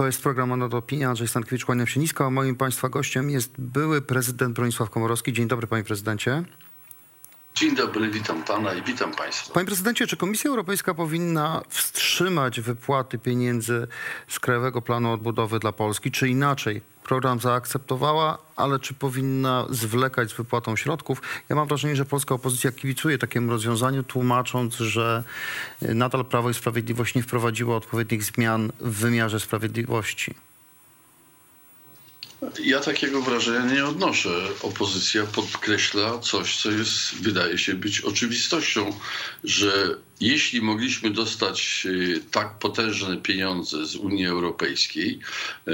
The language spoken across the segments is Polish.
To jest program Mandat Opinia. Andrzej Stankiewicz, kłaniam się nisko. A moim Państwa gościem jest były prezydent Bronisław Komorowski. Dzień dobry, panie prezydencie. Dzień dobry, witam pana i witam państwa. Panie prezydencie, czy Komisja Europejska powinna wstrzymać wypłaty pieniędzy z Krajowego Planu Odbudowy dla Polski, czy inaczej? Program zaakceptowała, ale czy powinna zwlekać z wypłatą środków? Ja mam wrażenie, że polska opozycja kibicuje takiemu rozwiązaniu, tłumacząc, że nadal Prawo i Sprawiedliwość nie wprowadziło odpowiednich zmian w wymiarze sprawiedliwości. Ja takiego wrażenia nie odnoszę. Opozycja podkreśla coś, co jest, wydaje się być oczywistością, że jeśli mogliśmy dostać e, tak potężne pieniądze z Unii Europejskiej e,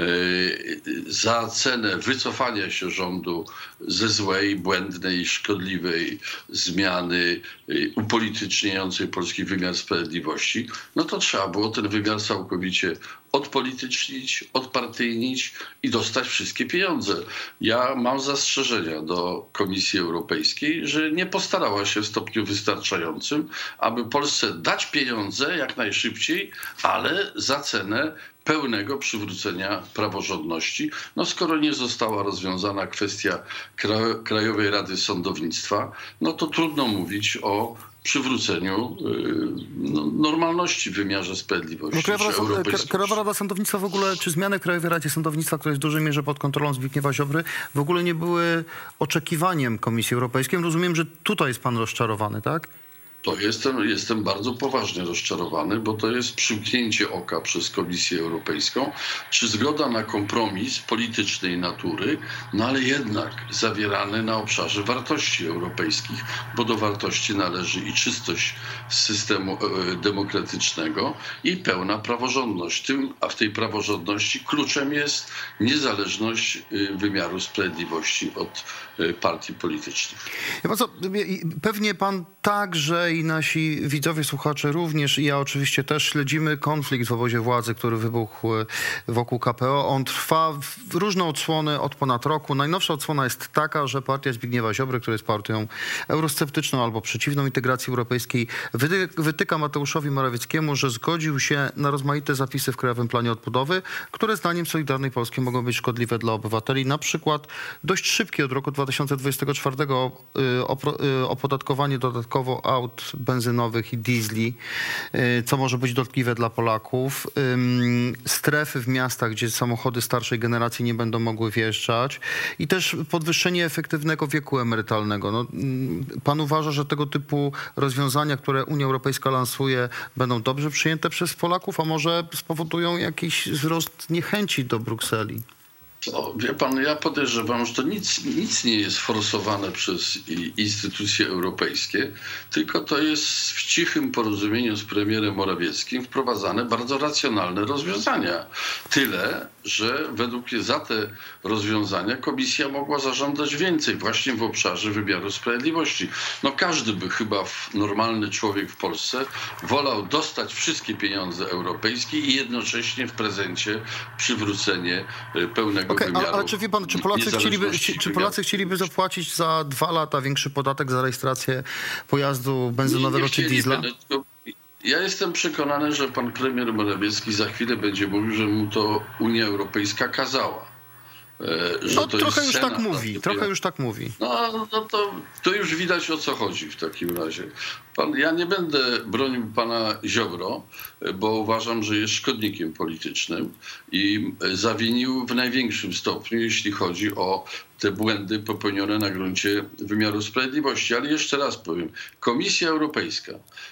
za cenę wycofania się rządu ze złej, błędnej, szkodliwej zmiany e, upolityczniającej polski wymiar sprawiedliwości, no to trzeba było ten wymiar całkowicie odpolitycznić, odpartyjnić i dostać wszystkie pieniądze. Ja mam zastrzeżenia do Komisji Europejskiej, że nie postarała się w stopniu wystarczającym, aby Polsce dać pieniądze jak najszybciej, ale za cenę pełnego przywrócenia praworządności. No skoro nie została rozwiązana kwestia Krajowej Rady Sądownictwa, no to trudno mówić o przywróceniu y, no, normalności w wymiarze sprawiedliwości. No, Krajowa, Rada, Krajowa Rada Sądownictwa w ogóle, czy zmiany Krajowej Radzie Sądownictwa, które jest w dużej mierze pod kontrolą Zbigniewa Ziobry, w ogóle nie były oczekiwaniem Komisji Europejskiej. Rozumiem, że tutaj jest pan rozczarowany, tak? To jestem, jestem bardzo poważnie rozczarowany, bo to jest przymknięcie oka przez Komisję Europejską, czy zgoda na kompromis politycznej natury, no ale jednak zawierany na obszarze wartości europejskich, bo do wartości należy i czystość systemu e, demokratycznego i pełna praworządność. Tym, a w tej praworządności kluczem jest niezależność e, wymiaru sprawiedliwości od partii politycznych. Pewnie pan także i nasi widzowie, słuchacze również, i ja oczywiście też śledzimy konflikt w obozie władzy, który wybuchł e, wokół KPO. On trwa w różne odsłony od ponad roku. Najnowsza odsłona jest taka, że partia Zbigniewa Ziobry, która jest partią eurosceptyczną albo przeciwną integracji europejskiej, wytyka Mateuszowi Morawieckiemu, że zgodził się na rozmaite zapisy w Krajowym Planie Odbudowy, które zdaniem Solidarnej Polski mogą być szkodliwe dla obywateli. Na przykład dość szybkie od roku 2024 e, e, opodatkowanie dodatkowo aut benzynowych i diesli, y, co może być dotkliwe dla Polaków. Strefy w miastach, gdzie samochody starszej generacji nie będą mogły wjeżdżać i też podwyższenie efektywnego wieku emerytalnego. No, pan uważa, że tego typu rozwiązania, które Unia Europejska lansuje, będą dobrze przyjęte przez Polaków, a może spowodują jakiś wzrost niechęci do Brukseli? O, wie pan, ja podejrzewam, że to nic, nic nie jest forsowane przez instytucje europejskie, tylko to jest w cichym porozumieniu z premierem Morawieckim wprowadzane bardzo racjonalne rozwiązania. Tyle, że według za te rozwiązania komisja mogła zażądać więcej właśnie w obszarze wymiaru sprawiedliwości. No każdy by chyba, normalny człowiek w Polsce, wolał dostać wszystkie pieniądze europejskie i jednocześnie w prezencie przywrócenie e, pełnego okay, wymiaru. Ale, czy wie pan, czy Polacy, chcieliby, czy Polacy chcieliby zapłacić za dwa lata większy podatek za rejestrację pojazdu benzynowego nie, nie czy diesla? No, ja jestem przekonany, że pan premier Morawiecki za chwilę będzie mówił, że mu to Unia Europejska kazała. Że no, to trochę już tak Senat, tak mówi, trochę już tak mówi. No, no to, to już widać o co chodzi w takim razie. Pan, ja nie będę bronił pana Ziobro, bo uważam, że jest szkodnikiem politycznym i zawinił w największym stopniu, jeśli chodzi o te błędy popełnione na gruncie wymiaru sprawiedliwości. Ale jeszcze raz powiem, Komisja Europejska,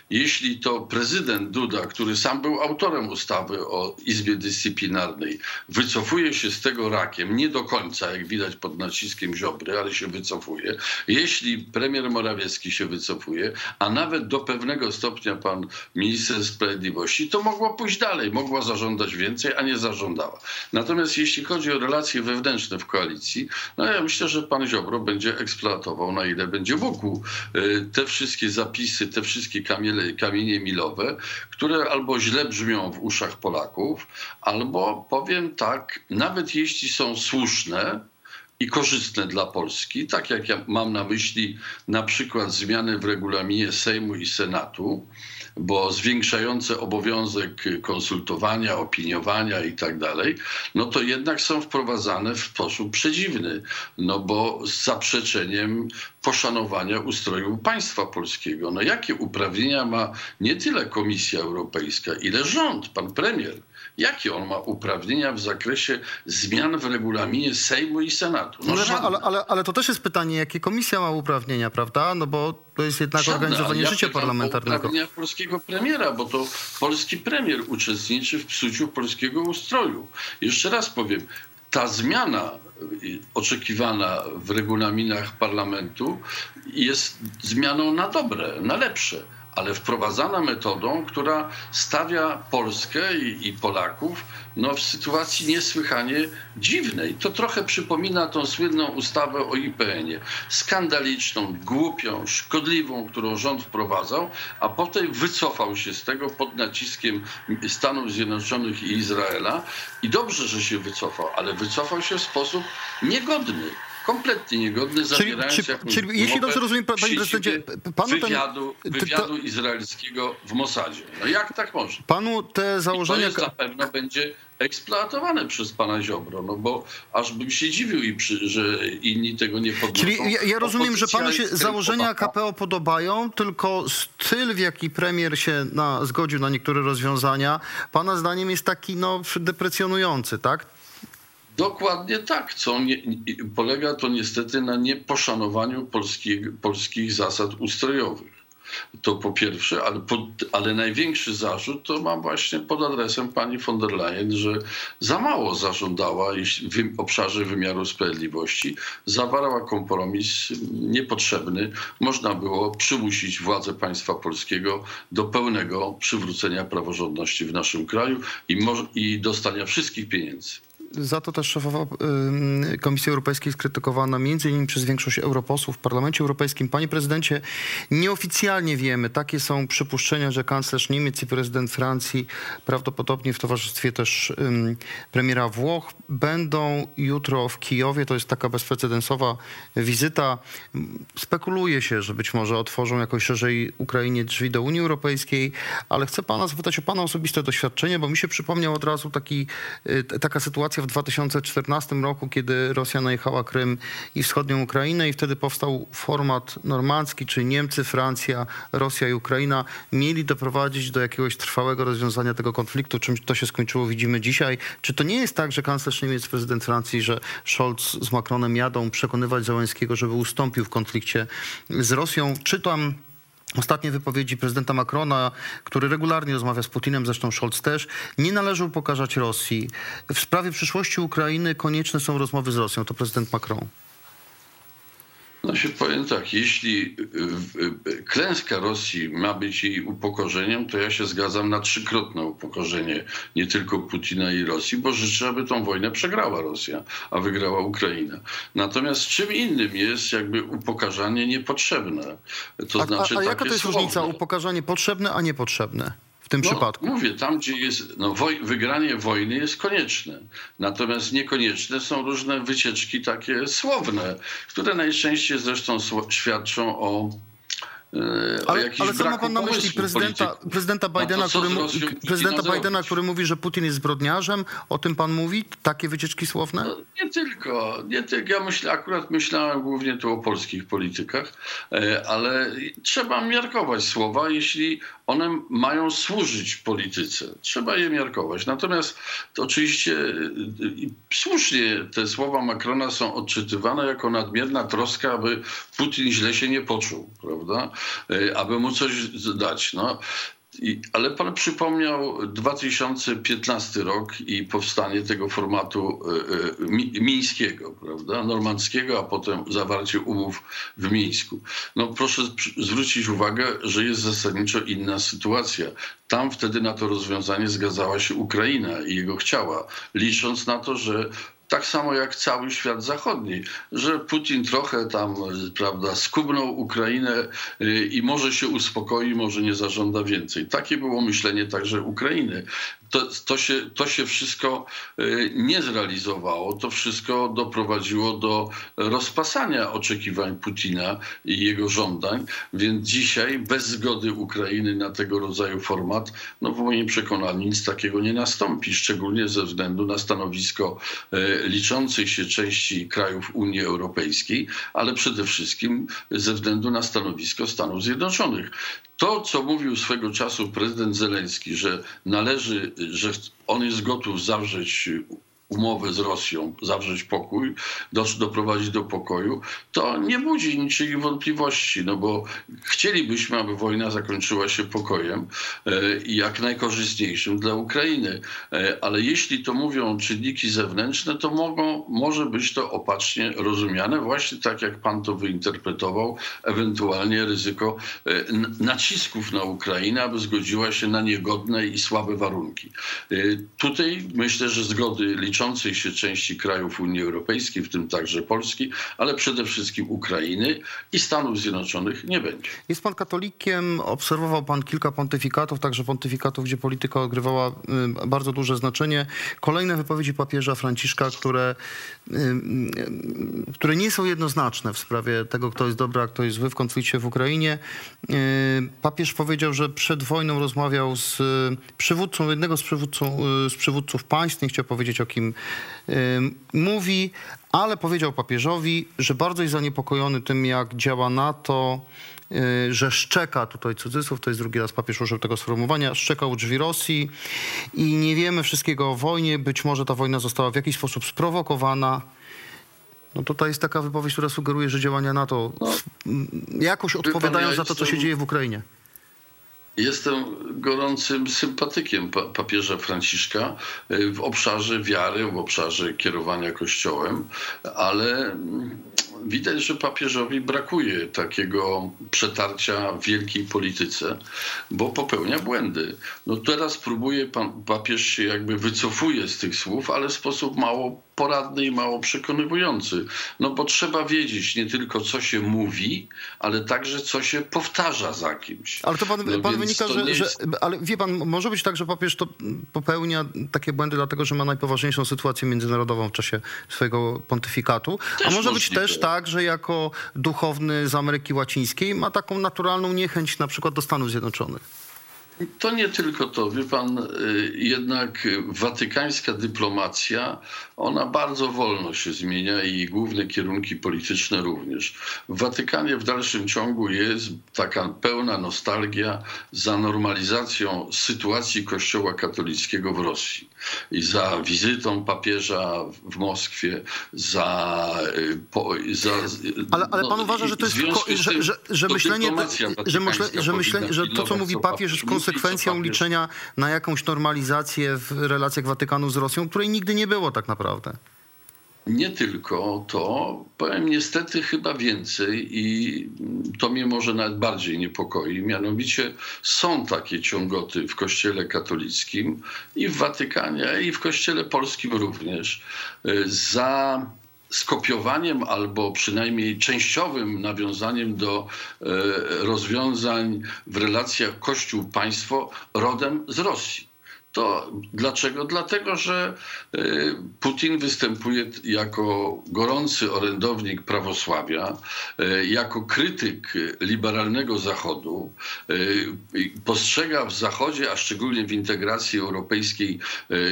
jeśli to prezydent Duda, który sam był autorem ustawy o Izbie Dyscyplinarnej, wycofuje się z tego rakiem, nie do końca, jak widać pod naciskiem Ziobry, ale się wycofuje, jeśli premier Morawiecki się wycofuje, a nawet do pewnego stopnia pan minister sprawiedliwości, to mogła pójść dalej, mogła zażądać więcej, a nie zażądała. Natomiast jeśli chodzi o relacje wewnętrzne w koalicji, no ja myślę, że pan Ziobro będzie eksploatował, na ile będzie mógł, y, te wszystkie zapisy, te wszystkie kamienie milowe, które albo źle brzmią w uszach Polaków, albo powiem tak, nawet jeśli są słuszne, i korzystne dla Polski, tak jak ja mam na myśli na przykład zmiany w regulaminie Sejmu i Senatu, bo zwiększające obowiązek konsultowania, opiniowania i tak dalej, no to jednak są wprowadzane w sposób przedziwny, no bo z zaprzeczeniem poszanowania ustroju państwa polskiego. No jakie uprawnienia ma nie tyle Komisja Europejska, ile rząd, pan premier? Jakie on ma uprawnienia w zakresie zmian w regulaminie Sejmu i Senatu? No, no ale, ale, ale, to też jest pytanie, jakie komisja ma uprawnienia, prawda? No bo to jest jednak Żadne, organizowanie ja życia parlamentarnego. uprawnienia polskiego premiera, bo to polski premier uczestniczy w psuciu polskiego ustroju. Jeszcze raz powiem, ta zmiana y, oczekiwana w regulaminach parlamentu jest zmianą na dobre, na lepsze ale wprowadzana metodą, która stawia Polskę i, i, Polaków no, w sytuacji niesłychanie dziwnej. To trochę przypomina tą słynną ustawę o IPN-ie. Skandaliczną, głupią, szkodliwą, którą rząd wprowadzał, a potem wycofał się z tego pod naciskiem Stanów Zjednoczonych i Izraela. I dobrze, że się wycofał, ale wycofał się w sposób niegodny kompletnie niegodny, zawierając czyli, czyli, czyli jeśli dobrze rozumiem, panie prezydencie, panu wywiadu, ten, wywiadu izraelskiego w Mossadzie. No jak tak można? Panu te założenia... I to jest, na pewno będzie eksploatowane przez pana Ziobro, no bo aż bym się dziwił, i przy, że inni tego nie podnoszą. Czyli ja, ja rozumiem, że panu się założenia KPO podobają, tylko styl, w jaki premier się na, zgodził na niektóre rozwiązania, pana zdaniem jest taki no, deprecjonujący, tak? Dokładnie tak, co nie, polega to niestety na nieposzanowaniu polskich, polskich zasad ustrojowych. To po pierwsze, ale, po, ale największy zarzut to mam właśnie pod adresem pani von der Leyen, że za mało zażądała w obszarze wymiaru sprawiedliwości, zawarła kompromis niepotrzebny. Można było przymusić władze państwa polskiego do pełnego przywrócenia praworządności w naszym kraju i, i dostania wszystkich pieniędzy. Za to też szefowa Komisji Europejskiej skrytykowana między innymi przez większość europosłów w Parlamencie Europejskim. Panie prezydencie, nieoficjalnie wiemy, takie są przypuszczenia, że kanclerz Niemiec i prezydent Francji, prawdopodobnie w towarzystwie też premiera Włoch, będą jutro w Kijowie. To jest taka bezprecedensowa wizyta. Spekuluje się, że być może otworzą jakoś szerzej Ukrainie drzwi do Unii Europejskiej, ale chcę pana zapytać o pana osobiste doświadczenie, bo mi się przypomniał od razu taki, y, taka sytuacja w 2014 roku, kiedy Rosja najechała Krym i wschodnią Ukrainę i wtedy powstał format normandzki, czyli Niemcy, Francja, Rosja i Ukraina mieli doprowadzić do jakiegoś trwałego rozwiązania tego konfliktu. Czym to się skończyło widzimy dzisiaj. Czy to nie jest tak, że kanclerz Niemiec, prezydent Francji, że Scholz z Macronem jadą przekonywać Załęskiego, żeby ustąpił w konflikcie z Rosją? Czy tam Ostatnie wypowiedzi prezydenta Macrona, który regularnie rozmawia z Putinem, zresztą Scholz też, nie należy upokarzać Rosji. W sprawie przyszłości Ukrainy konieczne są rozmowy z Rosją. To prezydent Macron. No się powiem tak, jeśli y, y, klęska Rosji ma być jej upokorzeniem, to ja się zgadzam na trzykrotne upokorzenie nie tylko Putina i Rosji, bo życzę, aby tą wojnę przegrała Rosja, a wygrała Ukraina. Natomiast czym innym jest jakby upokarzanie niepotrzebne. To a, znaczy a, a jaka to jest słowne. różnica upokarzanie potrzebne, a niepotrzebne? Tym no, przypadku? Mówię, tam gdzie jest, no, woj, wygranie wojny jest konieczne. Natomiast niekonieczne są różne wycieczki takie słowne, które najczęściej zresztą świadczą o E, ale, ale co ma pan na myśli prezydenta, prezydenta, Bidena, który, prezydenta Bidena, który mówi, że Putin jest zbrodniarzem? O tym pan mówi? Takie wycieczki słowne? No, nie tylko. Nie tylko. Ja myślę, akurat myślałem głównie tu o polskich politykach, e, ale trzeba miarkować słowa, jeśli one mają służyć polityce. Trzeba je miarkować. Natomiast to oczywiście słusznie te słowa Macrona są odczytywane jako nadmierna troska, aby Putin źle się nie poczuł, prawda? E, aby mu coś dać. No. I, ale pan przypomniał 2015 rok i powstanie tego formatu y, mińskiego, prawda, normandzkiego, a potem zawarcie umów w Mińsku. No proszę zwrócić uwagę, że jest zasadniczo inna sytuacja. Tam wtedy na to rozwiązanie zgadzała się Ukraina i jego chciała, licząc na to, że tak samo jak cały świat zachodni, że Putin trochę tam, prawda, skubnął Ukrainę y, i może się uspokoi, może nie zażąda więcej. Takie było myślenie także Ukrainy. To, to, się, to się wszystko y, nie zrealizowało. To wszystko doprowadziło do rozpasania oczekiwań Putina i jego żądań. Więc dzisiaj bez zgody Ukrainy na tego rodzaju format, no w moim przekonaniu nic takiego nie nastąpi, szczególnie ze względu na stanowisko y, liczącej się części krajów Unii Europejskiej, ale przede wszystkim ze względu na stanowisko Stanów Zjednoczonych. To, co mówił swego czasu prezydent Zeleński, że należy, że on jest gotów zawrzeć umowę z Rosją, zawrzeć pokój, doprowadzić do pokoju, to nie budzi niczyich wątpliwości, no bo chcielibyśmy, aby wojna zakończyła się pokojem e, i jak najkorzystniejszym dla Ukrainy. E, ale jeśli to mówią czynniki zewnętrzne, to mogą, może być to opacznie rozumiane, właśnie tak jak pan to wyinterpretował, ewentualnie ryzyko e, nacisków na Ukrainę, aby zgodziła się na niegodne i słabe warunki. Tutaj myślę, że zgody liczą liczącej się części krajów Unii Europejskiej, w tym także Polski, ale przede wszystkim Ukrainy i Stanów Zjednoczonych nie będzie. Jest pan katolikiem, obserwował pan kilka pontyfikatów, także pontyfikatów, gdzie polityka odgrywała y, bardzo duże znaczenie. Kolejne wypowiedzi papieża Franciszka, które, y, y, które nie są jednoznaczne w sprawie tego, kto jest dobry, a kto jest zły w konflikcie w Ukrainie. Papież powiedział, że przed wojną rozmawiał z przywódcą, jednego z, z przywódców państw, nie chciał powiedzieć o kim mówi, ale powiedział papieżowi, że bardzo jest zaniepokojony tym, jak działa NATO, y, że szczeka, tutaj cudzysłów, to jest drugi raz papież użył tego sformułowania, szczeka u drzwi Rosji i nie wiemy wszystkiego o wojnie, być może ta wojna została w jakiś sposób sprowokowana. No tutaj jest taka wypowiedź, która sugeruje, że działania NATO no, jakoś odpowiadają za to, co się dzieje w Ukrainie. Jestem gorącym sympatykiem papieża Franciszka y, w obszarze wiary, w obszarze kierowania Kościołem, ale widać, że papieżowi brakuje takiego przetarcia w wielkiej polityce, bo popełnia błędy. No teraz próbuje pan, papież się jakby wycofuje z tych słów, ale w sposób mało poradny i mało przekonywujący. No bo trzeba wiedzieć nie tylko, co się mówi, ale także, co się powtarza za kimś. Ale to pan, no pan wynika, że, jest... że, Ale wie pan, może być tak, że papież to popełnia takie błędy, dlatego że ma najpoważniejszą sytuację międzynarodową w czasie swojego pontyfikatu. Też A może możliwe. być też tak, że jako duchowny z Ameryki Łacińskiej ma taką naturalną niechęć na przykład do Stanów Zjednoczonych. To nie tylko to, wie pan, y, jednak watykańska dyplomacja, ona bardzo wolno się zmienia i główne kierunki polityczne również. W Watykanie w dalszym ciągu jest taka pełna nostalgia za normalizacją sytuacji Kościoła katolickiego w Rosji i za wizytą papieża w Moskwie, za... Y, po, za ale, ale pan no, uważa, że to jest... że, że, że, myślenie, że, że, że to, co mówi papież, jest konsekwencją liczenia na jakąś normalizację w relacjach Watykanu z Rosją, której nigdy nie było tak naprawdę. Nie tylko to, powiem niestety chyba więcej i to mnie może nawet bardziej niepokoi. Mianowicie są takie ciągoty w Kościele katolickim i w Watykanie, i w Kościele polskim również za skopiowaniem albo przynajmniej częściowym nawiązaniem do e, rozwiązań w relacjach Kościół-państwo rodem z Rosji. To dlaczego? Dlatego, że e, Putin występuje jako gorący orędownik prawosławia, e, jako krytyk liberalnego Zachodu. E, postrzega w Zachodzie, a szczególnie w integracji europejskiej,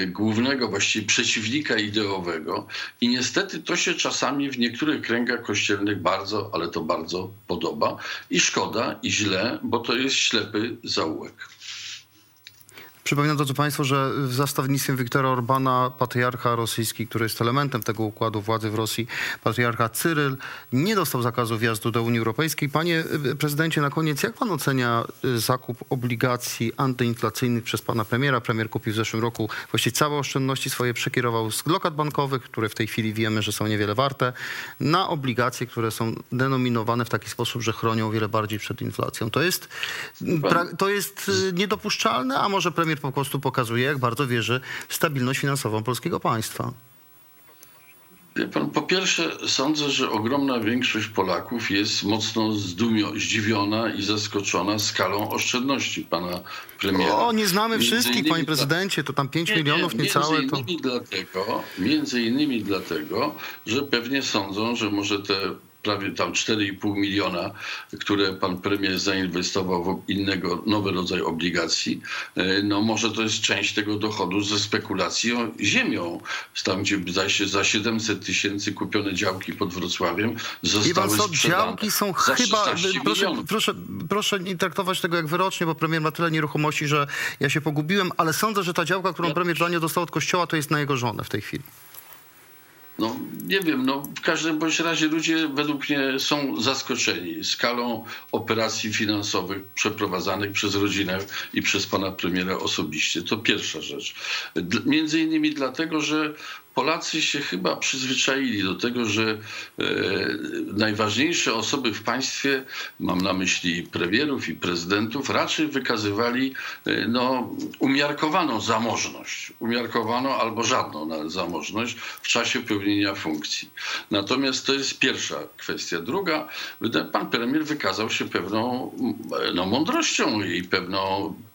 głównego właściwie przeciwnika ideowego. I niestety to się czasami w niektórych kręgach kościelnych bardzo, ale to bardzo podoba. I szkoda, i źle, bo to jest ślepy zaułek. Przypominam drodzy Państwo, że w zastawnictwie Wiktora Orbana patriarcha rosyjski, który jest elementem tego układu władzy w Rosji, patriarcha Cyryl, nie dostał zakazu wjazdu do Unii Europejskiej. Panie y, prezydencie, na koniec, jak pan ocenia y, zakup obligacji antyinflacyjnych przez pana premiera? Premier kupił w zeszłym roku właściwie całe oszczędności swoje przekierował z lokat bankowych, które w tej chwili wiemy, że są niewiele warte, na obligacje, które są denominowane w taki sposób, że chronią wiele bardziej przed inflacją. To jest, to jest y, niedopuszczalne, a może premier po prostu pokazuje, jak bardzo wierzy w stabilność finansową polskiego państwa. Pan, po pierwsze, sądzę, że ogromna większość Polaków jest mocno zdumio, zdziwiona i zaskoczona skalą oszczędności pana premiera. O, nie znamy Między wszystkich, panie prezydencie, to tam 5 Nie, nie, milionów niecałe. Między To... innymi, dlatego, między innymi dlatego, że pewnie sądzą, że może te prawie tam 4,5 miliona, które pan premier zainwestował w innego, nowy rodzaj obligacji, e, no może to jest część tego dochodu ze spekulacji o ziemią. Tam, gdzie się za 700 tysięcy kupione działki pod Wrocławiem Wie zostały co, sprzedane działki są za chyba... 16 Proszę, proszę, proszę nie traktować tego jak wyrocznie, bo premier ma tyle nieruchomości, że ja się pogubiłem, ale sądzę, że ta działka, którą premier dla niej dostał od kościoła, to jest na jego żonę w tej chwili. No nie wiem, no w każdym bądź razie ludzie według mnie są zaskoczeni skalą operacji finansowych przeprowadzanych przez rodzinę i przez pana premiera osobiście. To pierwsza rzecz. Między innymi dlatego, że Polacy się chyba przyzwyczaili do tego, że e, najważniejsze osoby w państwie, mam na myśli premierów i prezydentów, raczej wykazywali e, no, umiarkowaną zamożność. Umiarkowaną albo żadną zamożność w czasie pełnienia funkcji. Natomiast to jest pierwsza kwestia. Druga, pan premier wykazał się pewną m, no, mądrością i pewną e,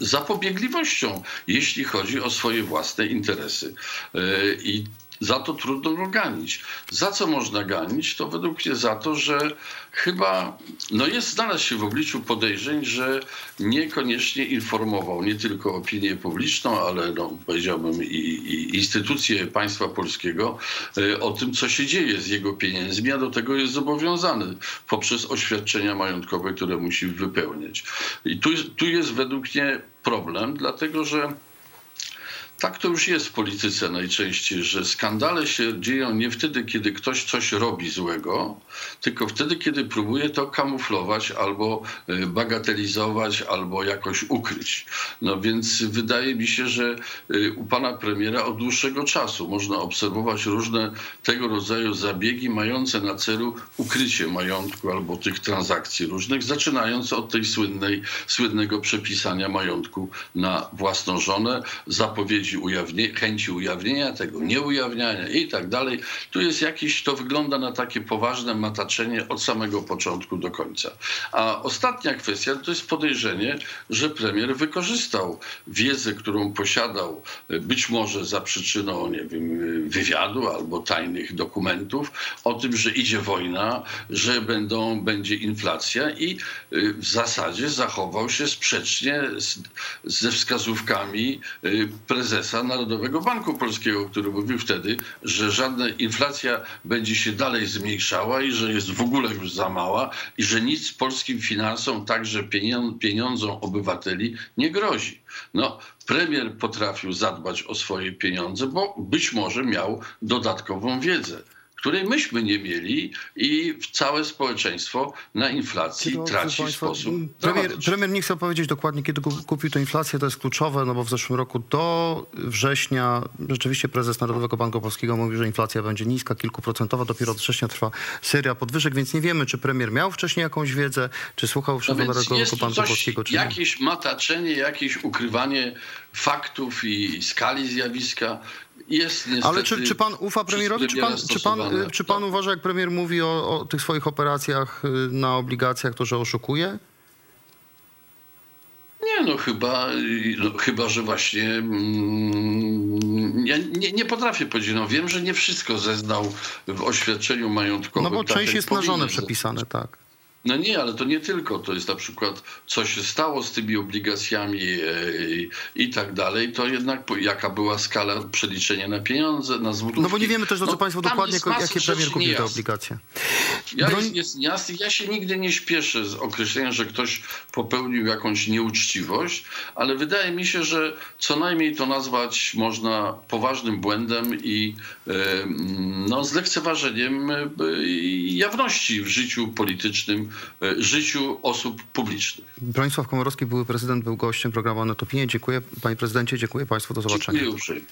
zapobiegliwością, jeśli chodzi o swoje własne interesy. E, I za to trudno go ganić. Za co można ganić? To według mnie za to, że chyba no jest znalazł się w obliczu podejrzeń, że niekoniecznie informował nie tylko opinię publiczną, ale no, powiedziałbym i, i instytucje państwa polskiego e, o tym, co się dzieje z jego pieniędzmi, a do tego jest zobowiązany poprzez oświadczenia majątkowe, które musi wypełniać. I tu, tu jest według mnie problem, dlatego że tak to już jest w polityce najczęściej, że skandale się dzieją nie wtedy, kiedy ktoś coś robi złego, tylko wtedy, kiedy próbuje to kamuflować albo e, bagatelizować, albo jakoś ukryć. No więc wydaje mi się, że e, u pana premiera od dłuższego czasu można obserwować różne tego rodzaju zabiegi mające na celu ukrycie majątku albo tych transakcji różnych, zaczynając od tej słynnej, słynnego przepisania majątku na własną żonę, zapowiedzi ujawnie, chęci ujawnienia tego, nieujawniania i tak dalej. Tu jest jakiś, to wygląda na takie poważne mataczenie od samego początku do końca. A ostatnia kwestia to jest podejrzenie, że premier wykorzystał wiedzę, którą posiadał, być może za przyczyną, nie wiem, wywiadu albo tajnych dokumentów o tym, że idzie wojna, że będą, będzie inflacja i e, w zasadzie zachował się sprzecznie z, ze wskazówkami e, prezesa Narodowego Banku Polskiego, który mówił wtedy, że żadna inflacja będzie się dalej zmniejszała i że jest w ogóle już za mała i że nic polskim finansom, także pienią- pieniądzom obywateli nie grozi. No, premier potrafił zadbać o swoje pieniądze, bo być może miał dodatkową wiedzę. Której myśmy nie mieli i całe społeczeństwo na inflacji traci państwa, sposób Premier, premier nie chce powiedzieć dokładnie, kiedy ku- kupił tę inflację, to jest kluczowe, no bo w zeszłym roku do września rzeczywiście prezes Narodowego Banku Polskiego mówił, że inflacja będzie niska, kilkuprocentowa, dopiero od września trwa seria podwyżek, więc nie wiemy, czy premier miał wcześniej jakąś wiedzę, czy słuchał No szefa więc Narodowego Banku coś, Polskiego, czy nie. jakieś mataczenie, jakieś ukrywanie faktów i skali zjawiska jest niestety... Ale czy, czy pan ufa premierowi, czy pan, czy pan, czy pan Tak. uważa, jak premier mówi o, o tych swoich operacjach y, na obligacjach, to że oszukuje? Nie, no chyba, no, chyba że właśnie mm, ja nie, nie potrafię powiedzieć. No wiem, że nie wszystko zeznał w oświadczeniu majątkowym. No bo tak część jest na żonę przepisane, tak. No nie, ale to nie tylko. To jest na przykład, co się stało z tymi obligacjami e, i tak dalej. To jednak jaka była skala przeliczenia na pieniądze, na złotówki. No bo nie wiemy też, drodzy No, państwo, dokładnie, jakie premier kupił te obligacje. Ja Broń- jest, jest. Ja się nigdy nie śpieszę z określeniem, że ktoś popełnił jakąś nieuczciwość, ale wydaje mi się, że co najmniej to nazwać można poważnym błędem i e, no, z lekceważeniem e, jawności w życiu politycznym, życiu osób publicznych. Bronisław Komorowski, były prezydent, był gościem programu Anetopinie. Dziękuję panie prezydencie, dziękuję państwu, do zobaczenia. Dziękuję uprzejmie.